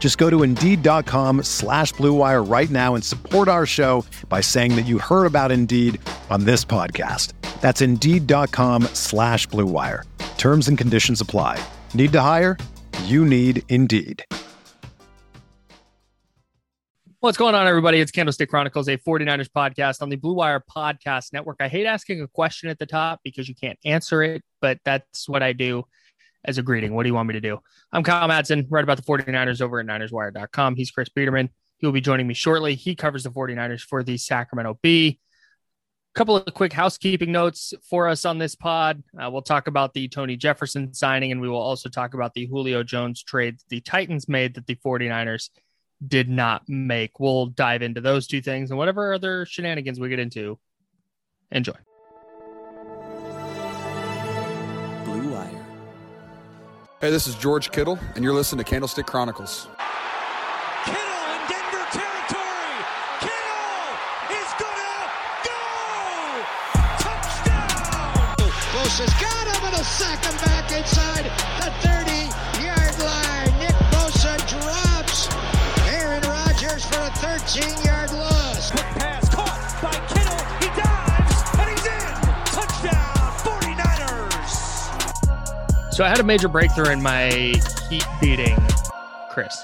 Just go to Indeed.com slash BlueWire right now and support our show by saying that you heard about Indeed on this podcast. That's Indeed.com slash BlueWire. Terms and conditions apply. Need to hire? You need Indeed. What's going on, everybody? It's Candlestick Chronicles, a 49ers podcast on the Blue Wire Podcast Network. I hate asking a question at the top because you can't answer it, but that's what I do as a greeting. What do you want me to do? I'm Kyle Madsen, right about the 49ers over at NinersWire.com. He's Chris Biederman. He'll be joining me shortly. He covers the 49ers for the Sacramento Bee. A couple of quick housekeeping notes for us on this pod. Uh, we'll talk about the Tony Jefferson signing, and we will also talk about the Julio Jones trade the Titans made that the 49ers did not make. We'll dive into those two things and whatever other shenanigans we get into. Enjoy. Hey, this is George Kittle, and you're listening to Candlestick Chronicles. Kittle in Denver territory. Kittle is gonna go. Touchdown. Bosa's got him and a sack him back inside the 30 yard line. Nick Bosa drops. Aaron Rodgers for a 13 yard loss. So I had a major breakthrough in my heat beating, Chris.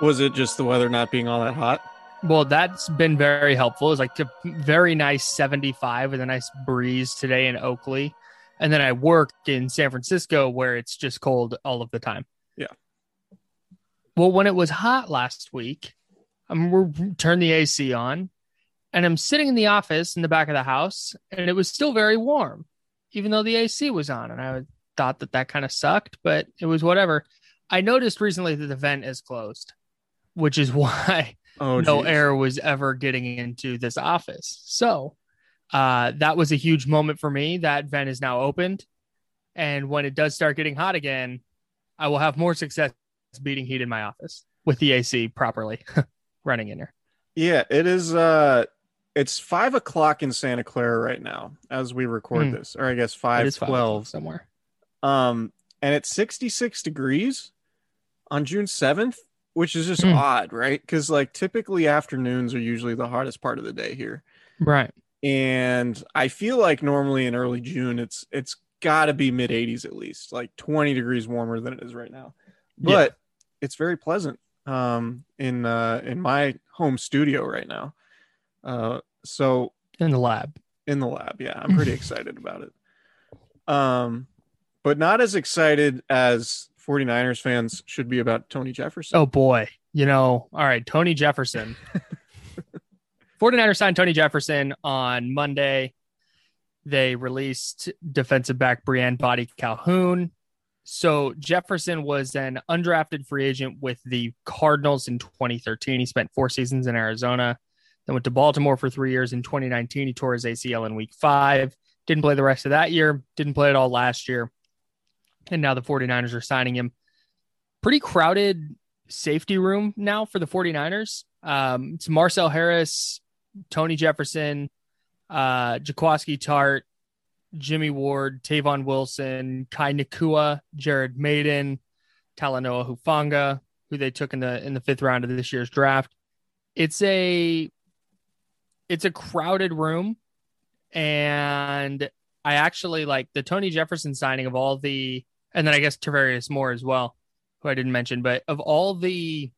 Was it just the weather not being all that hot? Well, that's been very helpful. It's like a very nice 75 with a nice breeze today in Oakley. And then I worked in San Francisco where it's just cold all of the time. Yeah. Well, when it was hot last week, I'm we turned the AC on and I'm sitting in the office in the back of the house and it was still very warm, even though the AC was on. And I thought that that kind of sucked, but it was whatever. I noticed recently that the vent is closed, which is why Oh, no geez. air was ever getting into this office. So uh, that was a huge moment for me. That vent is now opened. And when it does start getting hot again, I will have more success beating heat in my office with the AC properly running in there. Yeah, it is. Uh, it's five o'clock in Santa Clara right now as we record Hmm. this, or I guess five twelve. somewhere. Um, and it's sixty six degrees on June seventh, which is just Hmm. odd, right? Because like typically afternoons are usually the hardest part of the day here, Right. and I feel like normally in early June it's it's got to be mid eighties at least, like twenty degrees warmer than it is right now. Yeah. But it's very pleasant um in uh in my home studio right now. Uh so In the lab. in the lab, yeah, I'm pretty excited about it. Um but not as excited as 49ers fans should be about Tony Jefferson. Oh boy. You know, all right, Tony Jefferson. 49ers signed Tony Jefferson on Monday. They released defensive back Brienne Body Calhoun. So Jefferson was an undrafted free agent with the Cardinals in 2013. He spent four seasons in Arizona, then went to Baltimore for three years. In 2019, he tore his ACL in week five. Didn't play the rest of that year, didn't play at all last year. And now the 49ers are signing him. Pretty crowded safety room now for the 49ers. Um, it's Marcell Harris, Tony Jefferson, uh, Jaquiski Tartt, Jimmy Ward, Tavon Wilson, Kai Nacua, Jared Mayden, Talanoa Hufanga, who they took in the in the fifth round of this year's draft. It's a it's a crowded room, and I actually like the Tony Jefferson signing of all the, and then I guess Tarvarius Moore as well, who I didn't mention, but of all the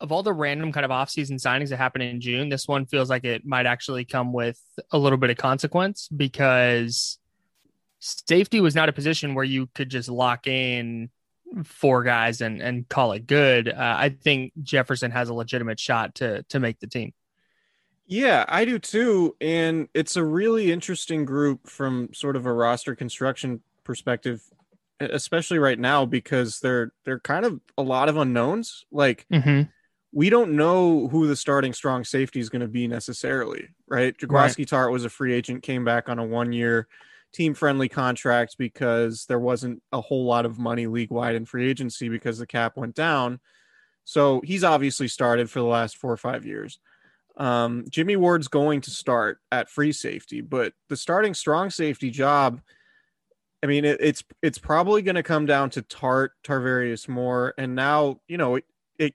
of all the random kind of offseason signings that happen in June, this one feels like it might actually come with a little bit of consequence because safety was not a position where you could just lock in four guys and and call it good. Uh, I think Jefferson has a legitimate shot to to make the team. Yeah, I do too. And it's a really interesting group from sort of a roster construction perspective, especially right now, because they're they're kind of a lot of unknowns. Like Mm-hmm. we don't know who the starting strong safety is going to be necessarily, right? Jaquiski Tartt was a free agent, came back on a one year team friendly contract because there wasn't a whole lot of money league wide in free agency because the cap went down. So he's obviously started for the last four or five years. Um, Jimmy Ward's going to start at free safety, but the starting strong safety job, I mean, it, it's it's probably going to come down to Tartt, Tarvarius Moore, and now you know it, it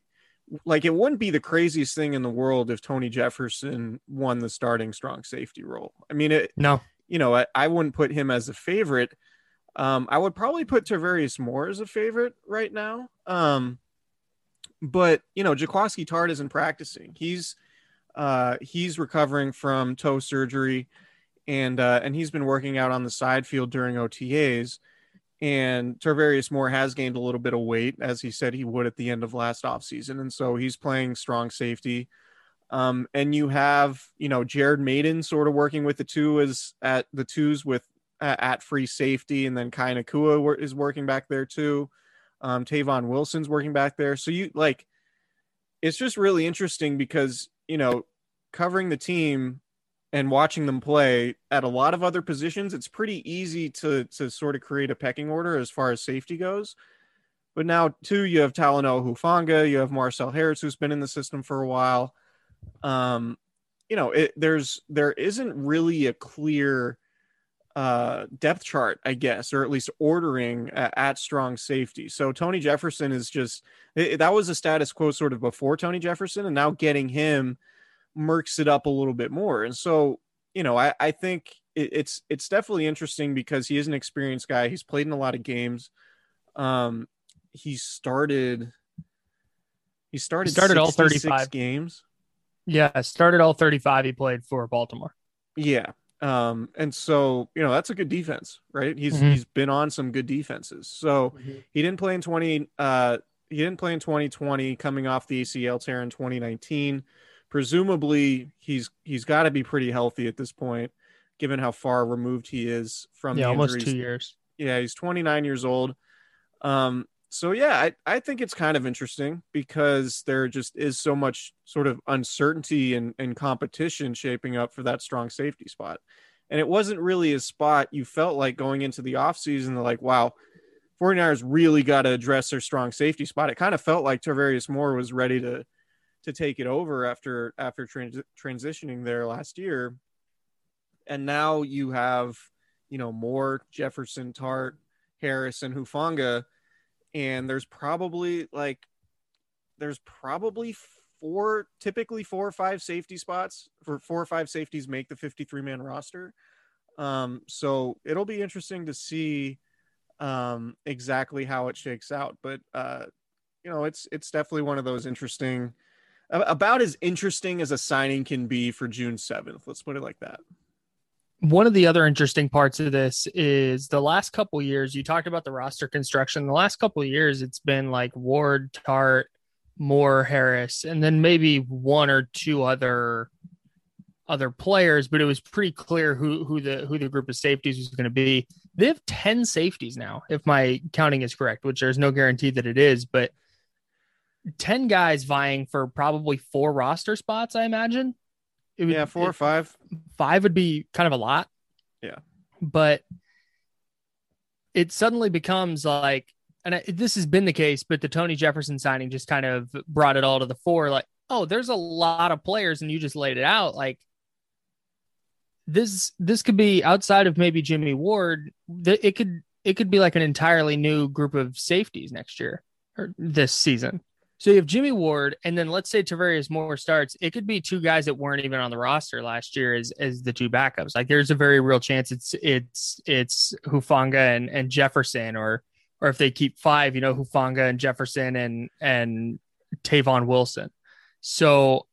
like it wouldn't be the craziest thing in the world if Tony Jefferson won the starting strong safety role. I mean, it No, you know, I, I wouldn't put him as a favorite. Um, I would probably put Tarvarius Moore as a favorite right now. Um, but you know, Jaquiski Tartt isn't practicing. He's uh, he's recovering from toe surgery, and uh, and he's been working out on the side field during OTAs. And Tarvarius Moore has gained a little bit of weight, as he said he would at the end of last offseason. And so he's playing strong safety. Um, and you have, you know, Jared Mayden sort of working with the two is at the twos with uh, at free safety, and then Kai Nacua is working back there too. Um, Tavon Wilson's working back there. So you like, it's just really interesting because you know, covering the team and watching them play at a lot of other positions, it's pretty easy to to sort of create a pecking order as far as safety goes. But now, too, you have Talanoa Hufanga, you have Marcell Harris, who's been in the system for a while. Um, you know, it, there's there isn't really a clear uh, depth chart, I guess, or at least ordering uh, at strong safety. So Tony Jefferson is just it, that was a status quo sort of before Tony Jefferson, and now getting him murks it up a little bit more. And so, you know, I, I think it, it's it's definitely interesting because he is an experienced guy. He's played in a lot of games. Um, he started. He started, He started all 66 35. games. yeah, started all 35 he played for Baltimore. Yeah. Um, and so, you know, that's a good defense, right? He's Mhm. he's been on some good defenses. So he didn't play in 20 uh he didn't play in 2020 coming off the ACL tear in 2019. Presumably he's he's got to be pretty healthy at this point given how far removed he is from yeah, the almost injuries two years. yeah, he's 29 years old. Um, so yeah, I, I think it's kind of interesting because there just is so much sort of uncertainty and, and competition shaping up for that strong safety spot. And it wasn't really a spot you felt like going into the offseason, they're like, wow, 49ers really got to address their strong safety spot. It kind of felt like Tarvarius Moore was ready to to take it over after after trans- transitioning there last year. And now you have you know, Moore, Jefferson, Tartt, Harris, and Hufanga. And there's probably like, there's probably four, typically four or five safety spots for four or five safeties make the 53 man roster. Um, so it'll be interesting to see um, exactly how it shakes out. But, uh, you know, it's, it's definitely one of those interesting, about as interesting as a signing can be for June 7th. Let's put it like that. One of the other interesting parts of this is the last couple years. You talked about the roster construction. The last couple years, it's been like Ward, Tartt, Moore, Harris, and then maybe one or two other other players. But it was pretty clear who who the who the group of safeties was going to be. They have ten safeties now, if my counting is correct, which there's no guarantee that it is, but ten guys vying for probably four roster spots. I imagine. It would- Yeah, four or five. five would be kind of a lot. Yeah. But it suddenly becomes like, and I, this has been the case, but the Tony Jefferson signing just kind of brought it all to the fore. Like, oh, there's a lot of players, and you just laid it out. Like, this this could be outside of maybe Jimmy Ward. th- It could it could be like an entirely new group of safeties next year or this season. So you have Jimmy Ward, and then let's say Tarvarius Moore starts. It could be two guys that weren't even on the roster last year as as the two backups. Like there's a very real chance it's it's it's Hufanga and, and Jefferson, or or if they keep five, you know, Hufanga and Jefferson and and Tavon Wilson. So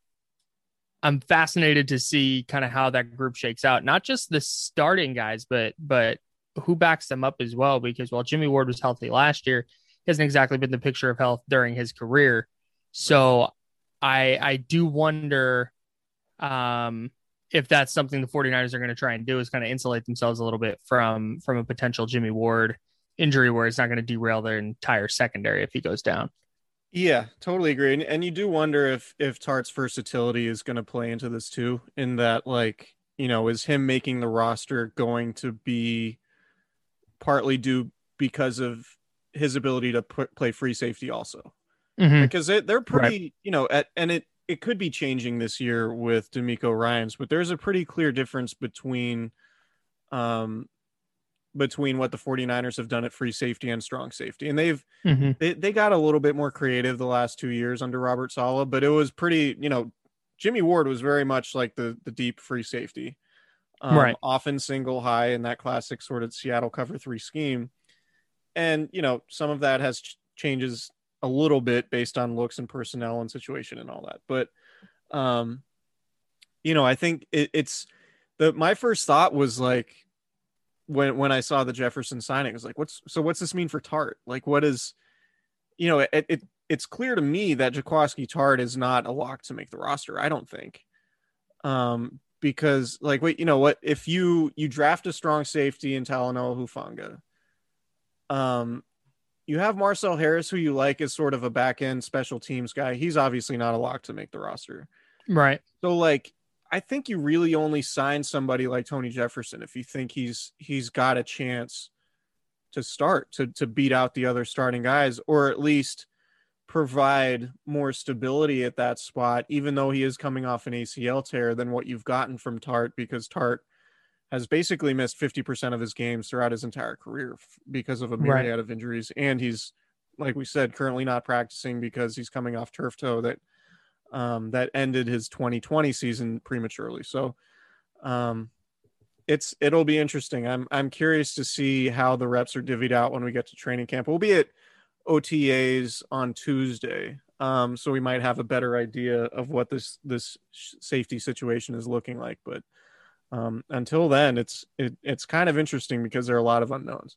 I'm fascinated to see kind of how that group shakes out. Not just the starting guys, but but who backs them up as well. Because while Jimmy Ward was healthy last year, hasn't exactly been the picture of health during his career. So I I do wonder um, if that's something the 49ers are going to try and do is kind of insulate themselves a little bit from from a potential Jimmy Ward injury where it's not going to derail their entire secondary if he goes down. Yeah, totally agree. And, and you do wonder if if Tartt's versatility is going to play into this too, in that like you know is him making the roster going to be partly due because of his ability to put, play free safety also Mhm. because they, they're pretty you know at and it it could be changing this year with DeMeco Ryans, but there's a pretty clear difference between um between what the 49ers have done at free safety and strong safety. And they've Mhm. they, they got a little bit more creative the last two years under Robert Saleh, but it was pretty, you know, Jimmy Ward was very much like the the deep free safety. Um, Right. Often single high in that classic sort of Seattle cover three scheme. And, you know, some of that has ch- changes a little bit based on looks and personnel and situation and all that. But, um, you know, I think it, it's the, my first thought was like, when, when I saw the Jefferson signing, was like, what's, so what's this mean for Tartt? Like, what is, you know, it, it, it's clear to me that Jaquiski Tartt is not a lock to make the roster. I don't think. Um, because like, wait, you know what? If you you draft a strong safety in Talanoa Hufanga, um, you have Marcell Harris, who you like as sort of a back end special teams guy. He's obviously not a lock to make the roster. Right. So like, I think you really only sign somebody like Tony Jefferson if you think he's he's got a chance to start to to beat out the other starting guys, or at least provide more stability at that spot, even though he is coming off an ACL tear than what you've gotten from Tartt, because Tartt has basically missed 50% of his games throughout his entire career because of a Right. myriad of injuries. And he's, like we said, currently not practicing because he's coming off turf toe that um, that ended his 2020 season prematurely. So um, it's it'll be interesting. I'm I'm curious to see how the reps are divvied out when we get to training camp. We'll be at OTAs on Tuesday, um, so we might have a better idea of what this this sh- safety situation is looking like. But um, until then, it's it, it's kind of interesting because there are a lot of unknowns.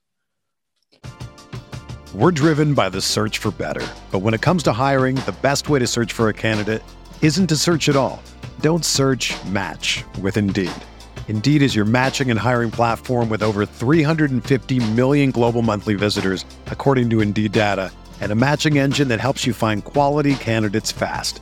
We're driven by the search for better. But when it comes to hiring, the best way to search for a candidate isn't to search at all. Don't search match with Indeed. Indeed is your matching and hiring platform with over 350 million global monthly visitors, according to Indeed data, and a matching engine that helps you find quality candidates fast.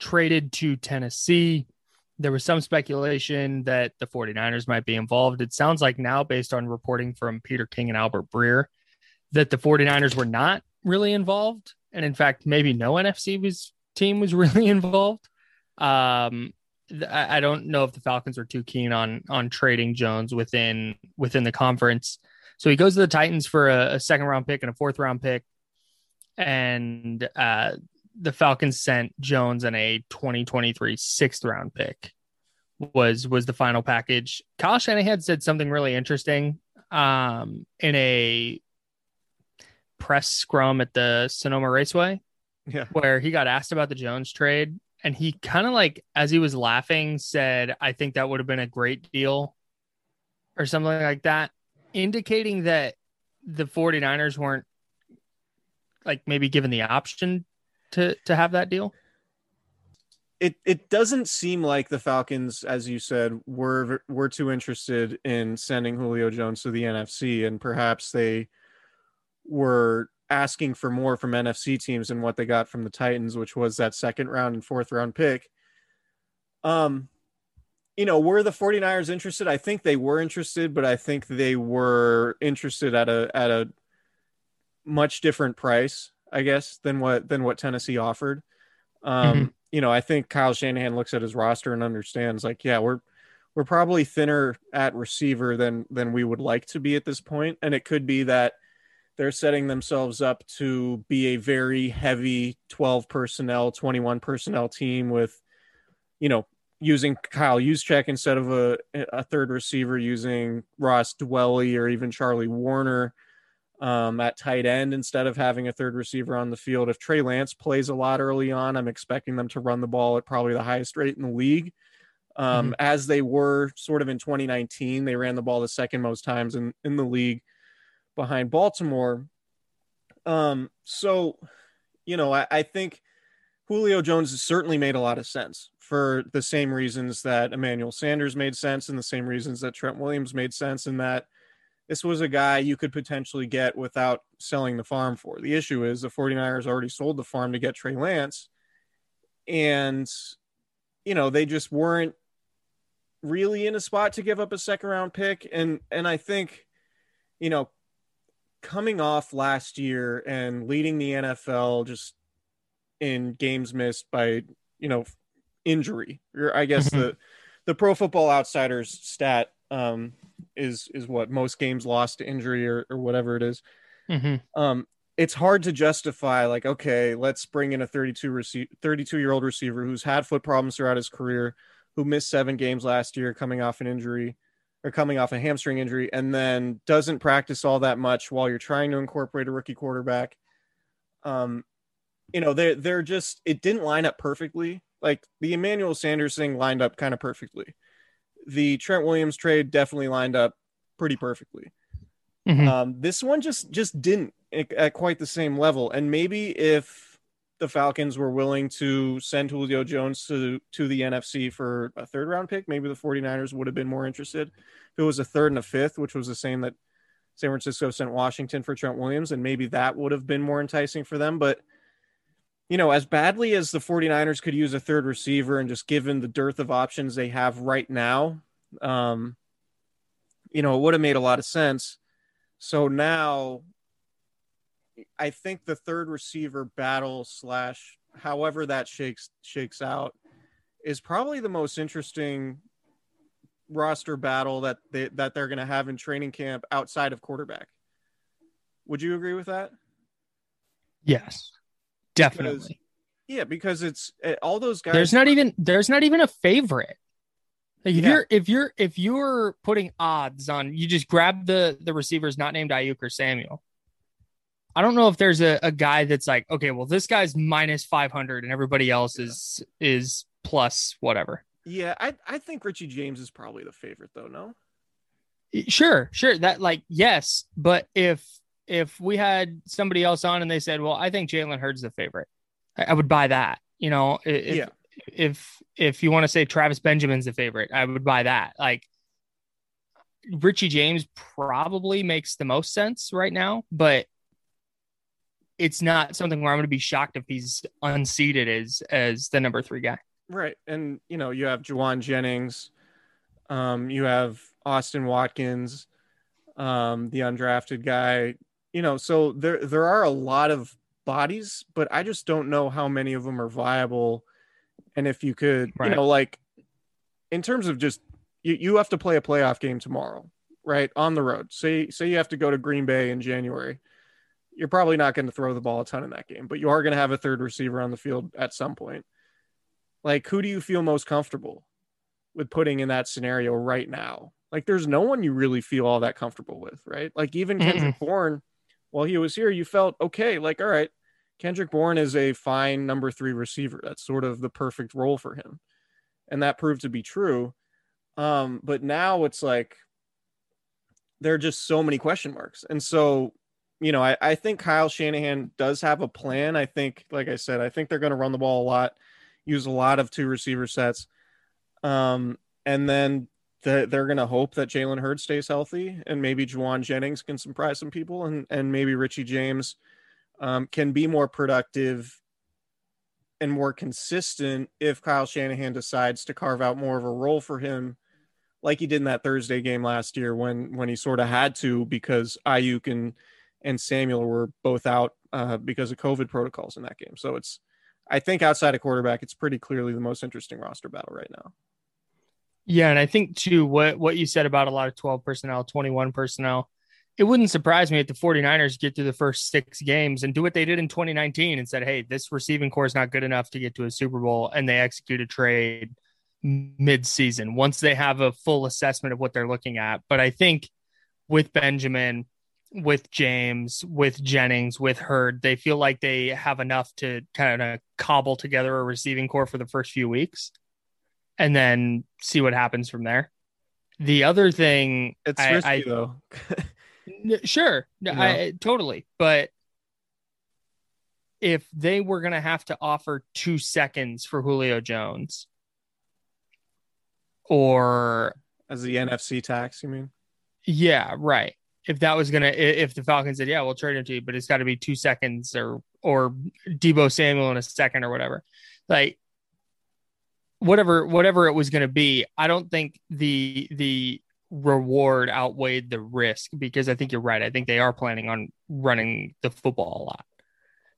traded to Tennessee. There was some speculation that the 49ers might be involved. It sounds like now, based on reporting from Peter King and Albert Breer, that the 49ers were not really involved. And in fact, maybe no NFC was team was really involved. Um, I, I don't know if the Falcons were too keen on on trading Jones within within the conference. So he goes to the Titans for a, a second round pick and a fourth round pick and uh, the Falcons sent Jones and a 2023 sixth round pick was was the final package. Kyle Shanahan said something really interesting um, in a press scrum at the Sonoma Raceway Yeah. where he got asked about the Jones trade and he kind of like as he was laughing said I think that would have been a great deal or something like that indicating that the 49ers weren't like maybe given the option to to have that deal it it doesn't seem like the Falcons, as you said, were were too interested in sending Julio Jones to the NFC, and perhaps they were asking for more from NFC teams than what they got from the Titans, which was that second round and fourth round pick. Um, you know, were the 49ers interested? I think they were interested, but I think they were interested at a at a much different price, I guess, than what than what Tennessee offered. Um, Mm-hmm. you know, I think Kyle Shanahan looks at his roster and understands like, yeah, we're we're probably thinner at receiver than than we would like to be at this point, and it could be that they're setting themselves up to be a very heavy 12 personnel, 21 personnel team with, you know, using Kyle Juszczyk instead of a, a third receiver, using Ross Dwelley or even Charlie Woerner um, at tight end instead of having a third receiver on the field. If Trey Lance plays a lot early on, I'm expecting them to run the ball at probably the highest rate in the league. Um, As they were sort of in 2019, they ran the ball the second most times in, in the league behind Baltimore. Um, so, you know, I, I think Julio Jones has certainly made a lot of sense for the same reasons that Emmanuel Sanders made sense and the same reasons that Trent Williams made sense, and that this was a guy you could potentially get without selling the farm for. The issue is the 49ers already sold the farm to get Trey Lance, and, you know, they just weren't really in a spot to give up a second round pick. And, and I think, you know, coming off last year and leading the NFL just in games missed by you know injury or I guess the the Pro Football Outsiders stat um, is is what most games lost to injury or, or whatever it is. Mm-hmm. Um, it's hard to justify like okay, let's bring in a 32 rece- 32 year old receiver who's had foot problems throughout his career, who missed seven games last year coming off an injury or coming off a hamstring injury and then doesn't practice all that much while you're trying to incorporate a rookie quarterback. Um, you know, they're they're just it didn't line up perfectly. Like the Emmanuel Sanders thing lined up kind of perfectly. The Trent Williams trade definitely lined up pretty perfectly. Mhm. Um, this one just just didn't at, at quite the same level. And maybe if the Falcons were willing to send Julio Jones to to the NFC for a third round pick, maybe the 49ers would have been more interested. If it was a third and a fifth, which was the same that San Francisco sent Washington for Trent Williams, and maybe that would have been more enticing for them. But you know, as badly as the 49ers could use a third receiver and just given the dearth of options they have right now, um, you know, it would have made a lot of sense. So now I think the third receiver battle slash however that shakes shakes out is probably the most interesting roster battle that they that they're gonna have in training camp outside of quarterback. Would you agree with that? Yes, definitely. Yeah, because it's eh, all those guys. there's not even there's not even a favorite. Like if Yeah. you're if you're if you're putting odds on, you just grab the the receivers not named Aiyuk or Samuel. I don't know if there's a, a guy that's like, okay, well, this guy's minus five hundred and everybody else is is plus whatever. Yeah, I I think Richie James is probably the favorite though. No. Sure, sure. That like yes, but if if we had somebody else on and they said, well, I think Jalen Hurd's the favorite, I, I would buy that. You know, if Yeah. if if you want to say Travis Benjamin's the favorite, I would buy that. Like Richie James probably makes the most sense right now, but it's not something where I'm going to be shocked if he's unseated as as the number three guy. Right. And you know, you have Jauan Jennings, um, you have Austin Watkins, um, the undrafted guy, you know, so there there are a lot of bodies, but I just don't know how many of them are viable. And if you could, Right. you know, like in terms of just you, you have to play a playoff game tomorrow, right? On the road. Say say you have to go to Green Bay in January. You're probably not going to throw the ball a ton in that game, but you are going to have a third receiver on the field at some point like who do you feel most comfortable with putting in that scenario right now like there's no one you really feel all that comfortable with right like even kendrick bourne while he was here you felt okay like all right kendrick bourne is a fine number three receiver. That's sort of the perfect role for him. And that proved to be true. Um but now it's like there are just so many question marks. And so you know I, I think kyle shanahan does have a plan. I think like i said i think they're going to run the ball a lot use a lot of two receiver sets. Um, and then the, they're going to hope that Jalen Hurd stays healthy and maybe Jauan Jennings can surprise some people and, and maybe Richie James um, can be more productive and more consistent if Kyle Shanahan decides to carve out more of a role for him like he did in that Thursday game last year when when he sort of had to because Aiyuk and and Samuel were both out uh, because of COVID protocols in that game. So it's I think outside of quarterback, it's pretty clearly the most interesting roster battle right now. Yeah, and I think too what what you said about a lot of 12 personnel, 21 personnel, it wouldn't surprise me if the 49ers get through the first six games and do what they did in 2019 and said, "Hey, this receiving corps is not good enough to get to a Super Bowl," and they execute a trade mid-season once they have a full assessment of what they're looking at. But I think with Benjamin, with James, with Jennings, with Hurd, they feel like they have enough to kind of cobble together a receiving corps for the first few weeks and then see what happens from there. The other thing It's I- risky I- though. Sure, You know? I totally. But if they were going to have to offer two seconds for Julio Jones, or As the NFC tax, you mean? yeah, right. If that was gonna, if the Falcons said, "Yeah, we'll trade him to you," but it's got to be two seconds, or or Deebo Samuel in a second, or whatever, like whatever whatever it was going to be, I don't think the the reward outweighed the risk because I think you're right. I think they are planning on running the football a lot.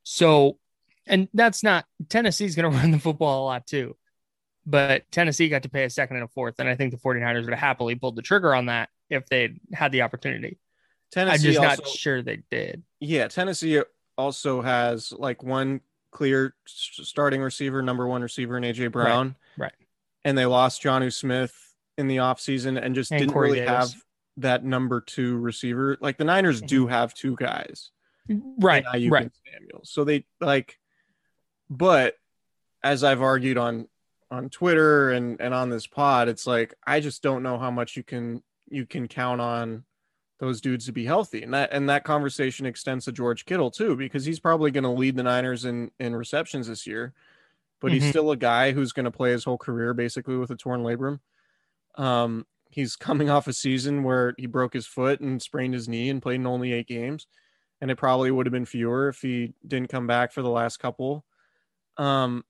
So, and that's not Tennessee's going to run the football a lot too. But Tennessee got to pay a second and a fourth. And I think the 49ers would have happily pulled the trigger on that if they'd had the opportunity. tennessee I'm just also, not sure they did. yeah, Tennessee also has like one clear starting receiver, number one receiver in AJ Brown. right. And they lost Jonnu Smith in the offseason and just And didn't Corey really Davis. have that number two receiver. Like the Niners do have two guys. Right. Right. Samuel. So they like, but as I've argued on on Twitter and and on this pod, it's like I just don't know how much you can you can count on those dudes to be healthy, and that and that conversation extends to George Kittle too, because he's probably going to lead the Niners in in receptions this year, but he's Mhm. still a guy who's going to play his whole career basically with a torn labrum. Um, he's coming off a season where he broke his foot and sprained his knee and played in only eight games and it probably would have been fewer if he didn't come back for the last couple. Um,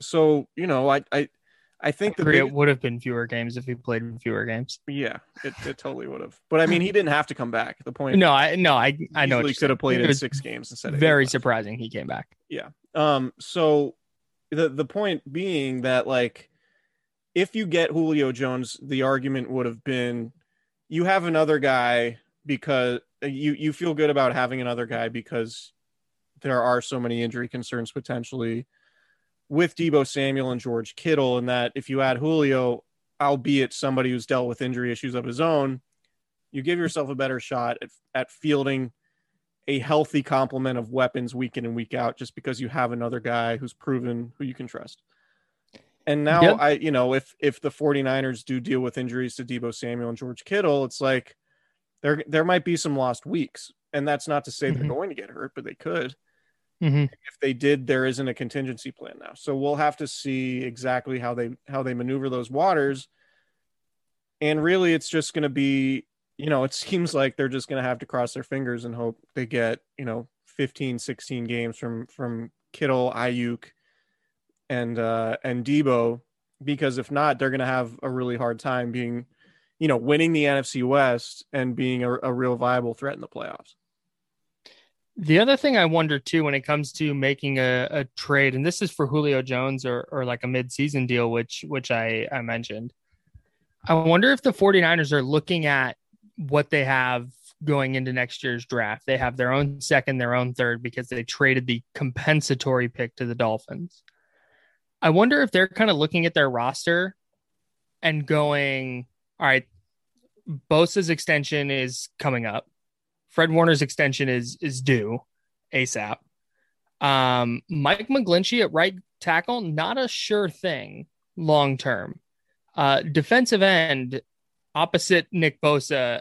so you know, I I I think the big, it would have been fewer games if he played fewer games. yeah, it, it totally would have. But I mean, he didn't have to come back. The point, No, I no, I I know. he could have played in six games instead of Very surprising he came back. Yeah. Um, so the the point being that like if you get Julio Jones, the argument would have been you have another guy because uh, you you feel good about having another guy because there are so many injury concerns potentially with Deebo Samuel and George Kittle, and that if you add Julio, albeit somebody who's dealt with injury issues of his own, you give yourself a better shot at, at fielding a healthy complement of weapons week in and week out just because you have another guy who's proven who you can trust. And now Yep. I, you know, if if the 49ers do deal with injuries to Deebo Samuel and George Kittle, it's like there there might be some lost weeks. And that's not to say Mhm. they're going to get hurt, but they could. Mhm. If they did, there isn't a contingency plan now. So we'll have to see exactly how they how they maneuver those waters. And really it's just going to be you know, it seems like they're just going to have to cross their fingers and hope they get, you know, 15, 16 games from from Kittle, Aiyuk, and uh and Deebo because if not, they're going to have a really hard time being, you know, winning the NFC West and being a, a real viable threat in the playoffs. The other thing I wonder too when it comes to making a, a trade, and this is for Julio Jones or or like a midseason deal, which which I, I mentioned. I wonder if the 49ers are looking at what they have going into next year's draft. They have their own second, their own third, because they traded the compensatory pick to the Dolphins. I wonder if they're kind of looking at their roster and going, all right, Bosa's extension is coming up. Fred Warner's extension is is due ASAP. Um, Mike McGlinchey at right tackle, not a sure thing long term. Uh, defensive end opposite Nick Bosa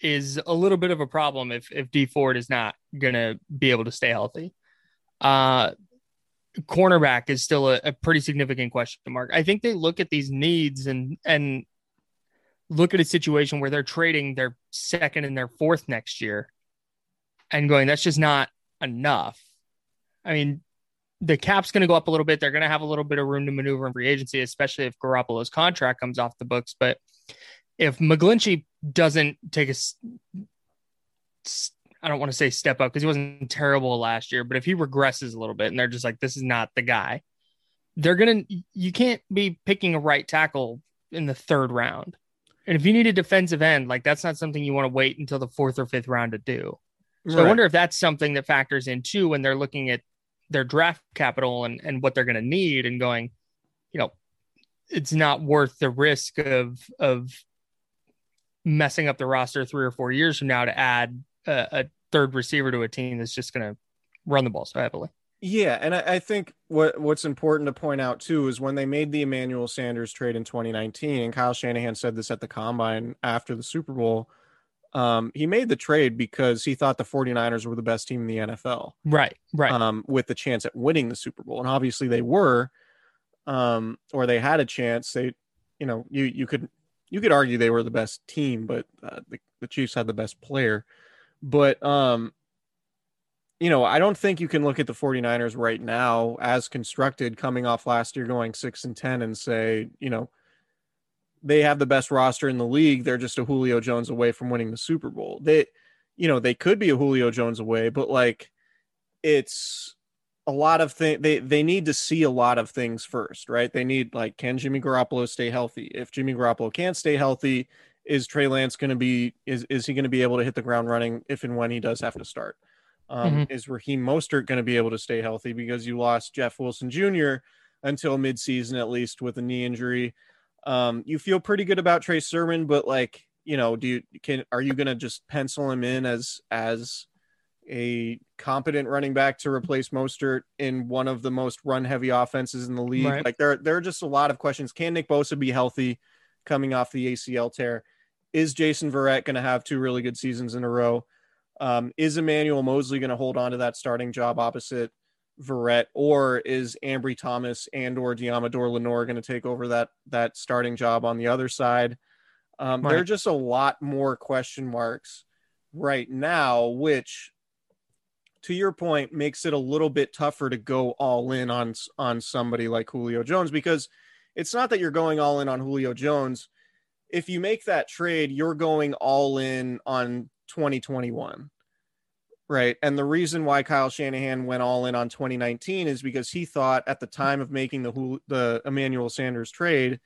is a little bit of a problem if if Dee Ford is not gonna be able to stay healthy. Uh, cornerback is still a, a pretty significant question mark. I think they look at these needs and and look at a situation where they're trading their second and their fourth next year and going, that's just not enough. I mean, the cap's going to go up a little bit. They're going to have a little bit of room to maneuver in free agency, especially if Garoppolo's contract comes off the books. But if McGlinchey doesn't take a, I don't want to say step up because he wasn't terrible last year, but if he regresses a little bit and they're just like, this is not the guy, they're going to, you can't be picking a right tackle in the third round. And if you need a defensive end, like that's not something you want to wait until the fourth or fifth round to do. So Right. I wonder if that's something that factors in too when they're looking at their draft capital and, and what they're going to need and going, you know, it's not worth the risk of of messing up the roster three or four years from now to add a, a third receiver to a team that's just going to run the ball so heavily. Yeah, and I, I think what what's important to point out too is when they made the Emmanuel Sanders trade in 2019, and Kyle Shanahan said this at the combine after the Super Bowl. Um, he made the trade because he thought the 49ers were the best team in the NFL. Right, right. um, with the chance at winning the Super Bowl. And obviously they were, um, or they had a chance. They, you know, you you could you could argue they were the best team, but uh, the, the Chiefs had the best player. But um, you know, I don't think you can look at the 49ers right now as constructed coming off last year going 6 and 10 and say, you know, they have the best roster in the league. They're just a Julio Jones away from winning the Super Bowl. They, you know, they could be a Julio Jones away, but like it's a lot of things they they need to see a lot of things first, right? They need like can Jimmy Garoppolo stay healthy? If Jimmy Garoppolo can't stay healthy, is Trey Lance going to be is is he going to be able to hit the ground running if and when he does have to start? Um, Is Raheem Mostert going to be able to stay healthy because you lost Jeff Wilson Jr. until midseason at least with a knee injury? Um, you feel pretty good about Trey Sermon, but like you know, do you can are you going to just pencil him in as as a competent running back to replace Mostert in one of the most run heavy offenses in the league? Right. Like there there are just a lot of questions. Can Nick Bosa be healthy coming off the ACL tear? Is Jason Verrett going to have two really good seasons in a row? Um, is Emmanuel Moseley going to hold on to that starting job opposite Verrett, or is Ambry Thomas and or Deommodore Lenoir going to take over that that starting job on the other side? Um, There are just a lot more question marks right now, which, to your point, makes it a little bit tougher to go all in on on somebody like Julio Jones because it's not that you're going all in on Julio Jones. If you make that trade, you're going all in on 2021. Right. And the reason why Kyle Shanahan went all in on 2019 is because he thought at the time of making the the Emmanuel Sanders trade,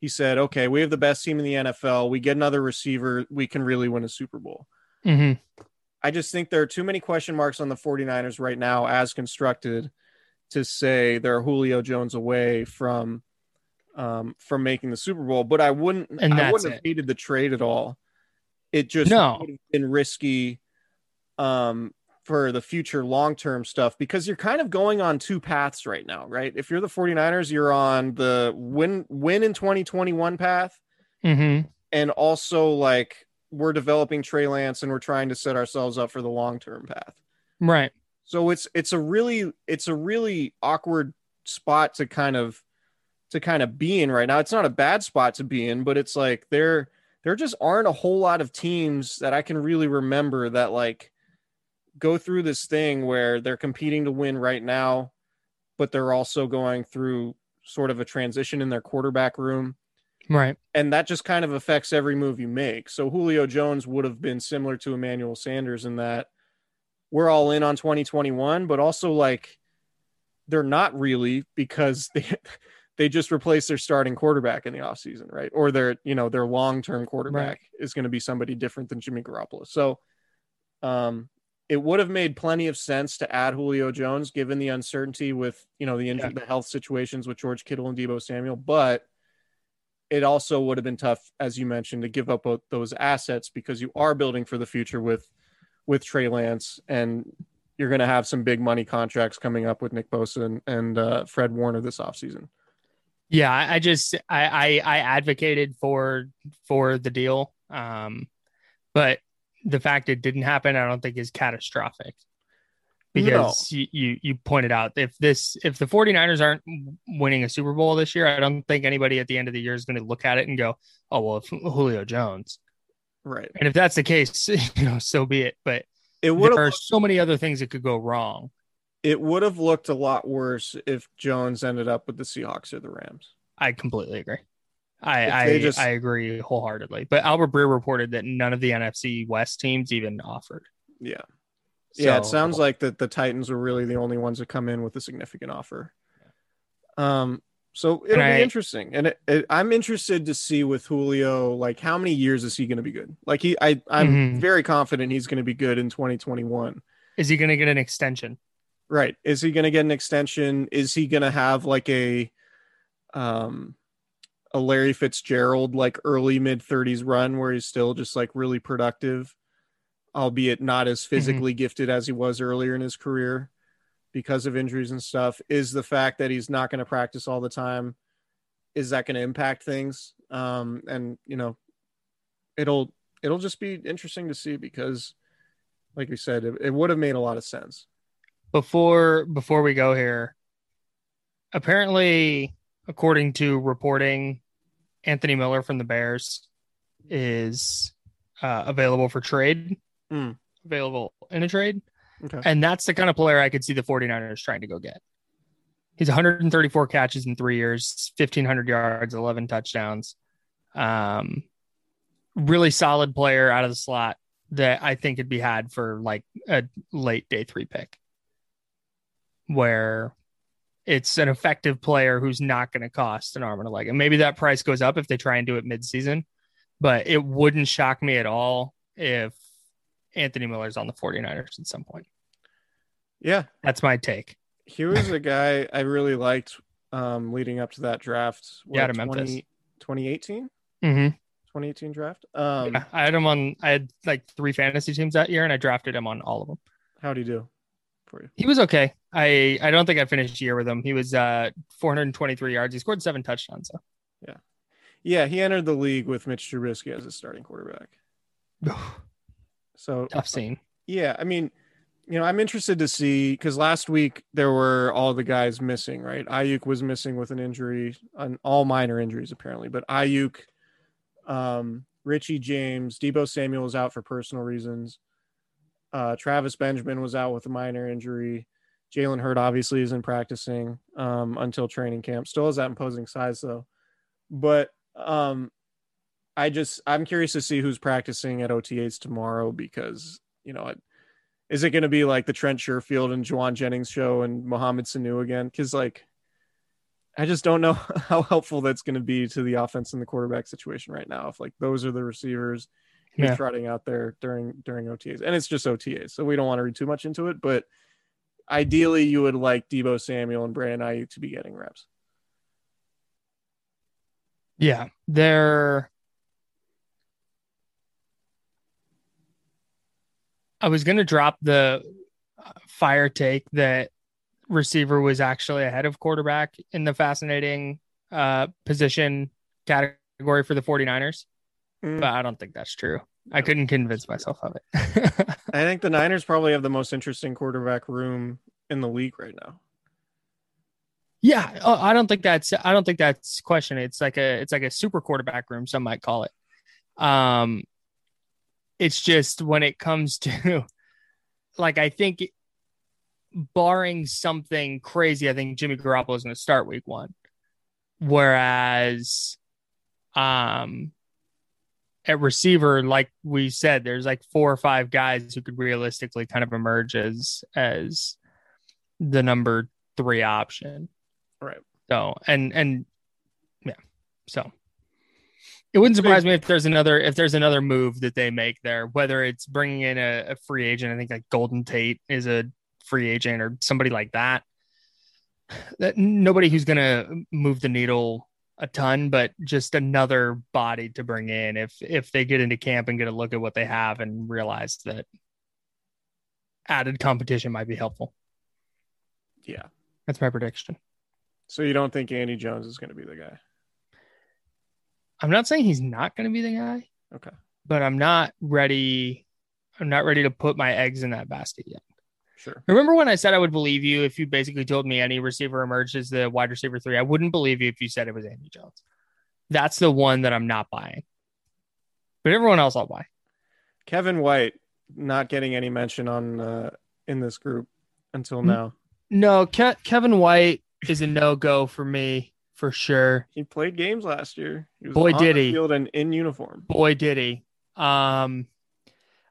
he said, "Okay, we have the best team in the NFL. We get another receiver, we can really win a Super Bowl." Mhm. I just think there are too many question marks on the 49ers right now as constructed to say they're Julio Jones away from um, from making the Super Bowl. But I wouldn't And I wouldn't have hated the trade at all. It just No. would have been risky um, for the future long term stuff because you're kind of going on two paths right now, right? If you're the 49ers, you're on the win win in 2021 path Mhm. and also like we're developing Trey Lance and we're trying to set ourselves up for the long term path. Right. So it's it's a really it's a really awkward spot to kind of to kind of be in right now. It's not a bad spot to be in, but it's like there there just aren't a whole lot of teams that I can really remember that like go through this thing where they're competing to win right now, but they're also going through sort of a transition in their quarterback room Right. and that just kind of affects every move you make. So Julio Jones would have been similar to Emmanuel Sanders in that we're all in on 2021, but also like they're not really because they they just replaced their starting quarterback in the offseason, right? Or their, you know, their long-term quarterback is going to be somebody different than Jimmy Garoppolo. So um it would have made plenty of sense to add Julio Jones given the uncertainty with, you know, the injury, the health situations with George Kittle and Deebo Samuel, but it also would have been tough, as you mentioned, to give up those assets because you are building for the future with with Trey Lance, and you're going to have some big money contracts coming up with Nick Bosa and, and uh, Fred Warner this offseason. Yeah, I just I, I I advocated for for the deal, um, but the fact it didn't happen, I don't think is catastrophic. Because you, you you pointed out if this if the 49ers aren't winning a Super Bowl this year, I don't think anybody at the end of the year is going to look at it and go, "Oh, well, if Julio Jones." Right. And if that's the case, you know, so be it. But It would there are so many other things that could go wrong. it would have looked a lot worse if Jones ended up with the Seahawks or the Rams. I completely agree. I I, just- I agree wholeheartedly. But Albert Breer reported that none of the NFC West teams even offered. Yeah. Yeah, it sounds like that the Titans were really the only ones that come in with a significant offer. Um, so it'll I- be interesting, and it, it, I'm interested to see with Julio, like how many years is he going to be good? Like he, I, I'm Mhm. very confident he's going to be good in 2021. Is he going to get an extension? Right? Is he going to get an extension? Is he going to have like a, um, a Larry Fitzgerald like early mid 30s run where he's still just like really productive, albeit not as physically gifted as he was earlier in his career because of injuries and stuff? Is the fact that he's not going to practice all the time, is that going to impact things? Um, and you know, it'll it'll just be interesting to see because, like we said, it, it would have made a lot of sense. before before we go here apparently according to reporting anthony miller from the bears is uh, available for trade Mm. available in a trade Okay. and that's the kind of player i could see the 49ers trying to go get he's 134 catches in three years 1500 yards 11 touchdowns um really solid player out of the slot that i think could be had for like a late day three pick where it's an effective player who's not going to cost an arm and a leg. And maybe that price goes up if they try and do it mid-season, but it wouldn't shock me at all if Anthony Miller's on the 49ers at some point. Yeah, That's my take. he was a guy I really liked um, leading up to that draft. Yeah, to Memphis. 2018, Mm-hmm. 2018 draft. Um, yeah, I had him on. I had like three fantasy teams that year, and I drafted him on all of them. How'd he do for you? He was okay. I I don't think I finished the year with him. He was uh 423 yards. He scored seven touchdowns. So Yeah. Yeah, he entered the league with Mitch Trubisky as his starting quarterback. So tough scene. yeah, I mean, you know, I'm interested to see because last week there were all the guys missing, right? Aiyuk was missing with an injury, on all minor injuries apparently, but Aiyuk, um, Richie James, Deebo Samuel was out for personal reasons. Uh, Travis Benjamin was out with a minor injury. Jalen Hurd obviously isn't practicing um, until training camp. Still has that imposing size though, but um, I just I'm curious to see who's practicing at OTAs tomorrow because you know it, is it going to be like the Trent Sherfield and Jauan Jennings show and Mohamed Sanu again? Because like I just don't know how helpful that's going to be to the offense and the quarterback situation right now. If like those are the receivers he's Yeah. trotting out there during during OTAs, and it's just OTAs, so we don't want to read too much into it. But ideally, you would like Deebo Samuel and Brandon Aiyuk to be getting reps. Yeah, they're. I was going to drop the fire take that receiver was actually ahead of quarterback in the fascinating uh, position category for the 49ers, Mm. but I don't think that's true. I couldn't convince myself of it. I think the Niners probably have the most interesting quarterback room in the league right now. Yeah, oh, I don't think that's I don't think that's question. It's like a it's like a super quarterback room, some might call it. Um, it's just when it comes to like I think, barring something crazy, I think Jimmy Garoppolo is going to start Week One, whereas, um, at receiver, like we said, there's like four or five guys who could realistically kind of emerge as as the number three option. Right. So and and yeah, so it wouldn't surprise me if there's another if there's another move that they make there, whether it's bringing in a, a free agent. I think like Golden Tate is a free agent or somebody like that. That nobody who's gonna move the needle a ton, but just another body to bring in if if they get into camp and get a look at what they have and realize that added competition might be helpful. Yeah. That's my prediction. So you don't think Andy Jones is going to be the guy? I'm not saying he's not going to be the guy. Okay. But I'm not ready. I'm not ready to put my eggs in that basket yet. Sure. Remember when I said I would believe you if you basically told me any receiver emerged as the wide receiver three? I wouldn't believe you if you said it was Andy Jones. That's the one that I'm not buying. But everyone else I'll buy. Kevin White not getting any mention on uh, in this group until now. No, Ke- Kevin White is a no go for me for sure. He played games last year. He was Boy, on did the he. Field and in uniform. Boy, did he. Um,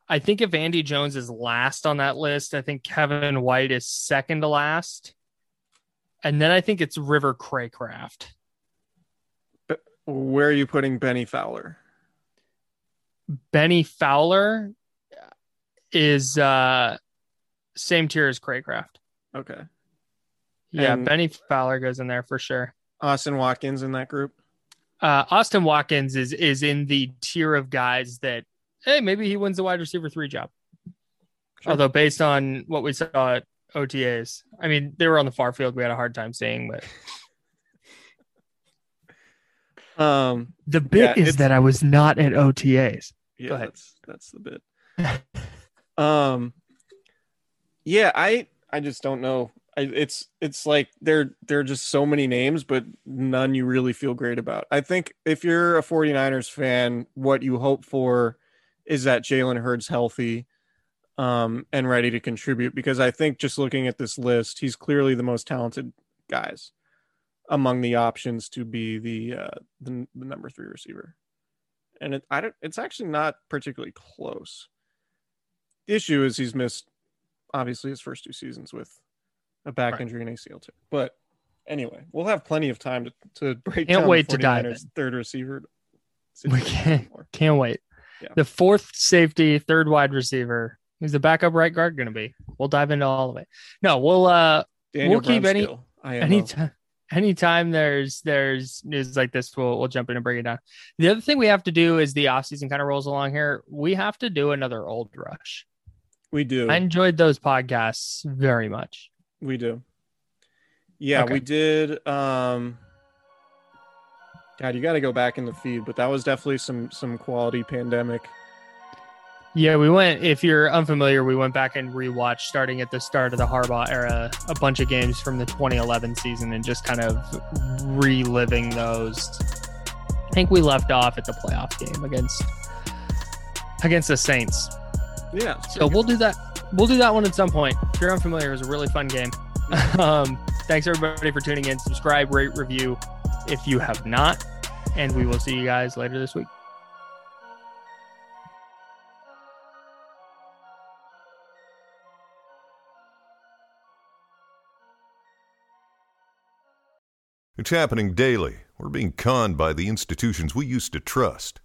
I think if Andy Jones is last on that list, I think Kevin White is second to last. And then I think it's River Cracraft. But Where are you putting Bennie Fowler? Bennie Fowler is uh same tier as Cracraft. Okay. Yeah, And- Bennie Fowler goes in there for sure. Austin Watkins in that group. Uh Austin Watkins is is in the tier of guys that hey, maybe he wins the wide receiver three job. Sure. Although based on what we saw at OTAs, I mean they were on the far field. We had a hard time seeing, but Um, the bit Yeah, is that I was not at OTAs. yeah, Go ahead. that's that's the bit. um, yeah, I I just don't know. It's it's like there there are just so many names, but none you really feel great about. I think if you're a 49ers fan, what you hope for is that Jalen Hurds healthy um, and ready to contribute. Because I think just looking at this list, he's clearly the most talented guys among the options to be the uh, the, the number three receiver. And it, I don't. It's actually not particularly close. The issue is he's missed obviously his first two seasons with a back Right. injury and ACL too. But anyway, we'll have plenty of time to, to break Can't down wait the to dive 49ers third receiver. We can't can't wait. Yeah. The fourth safety, third wide receiver. Who's the backup right guard going to be? We'll dive into all of it. No, we'll uh Daniel We'll keep any- anytime anytime there's there's news like this we'll we'll jump in and break it down the other thing we have to do is the offseason kind of rolls along here we have to do another old rush we do. i enjoyed those podcasts very much We do. Yeah, Okay. we did. Um, God, you got to go back in the feed, but that was definitely some some quality pandemic. yeah we went if you're unfamiliar we went back and rewatched starting at the start of the harbaugh era a bunch of games from the 2011 season and just kind of reliving those i think we left off at the playoff game against against the saints Yeah. So we'll do that. We'll do that one at some point. If you're unfamiliar, it was a really fun game. um, thanks everybody for tuning in. Subscribe, rate, review if you have not, and we will see you guys later this week. It's happening daily. We're being conned by the institutions we used to trust.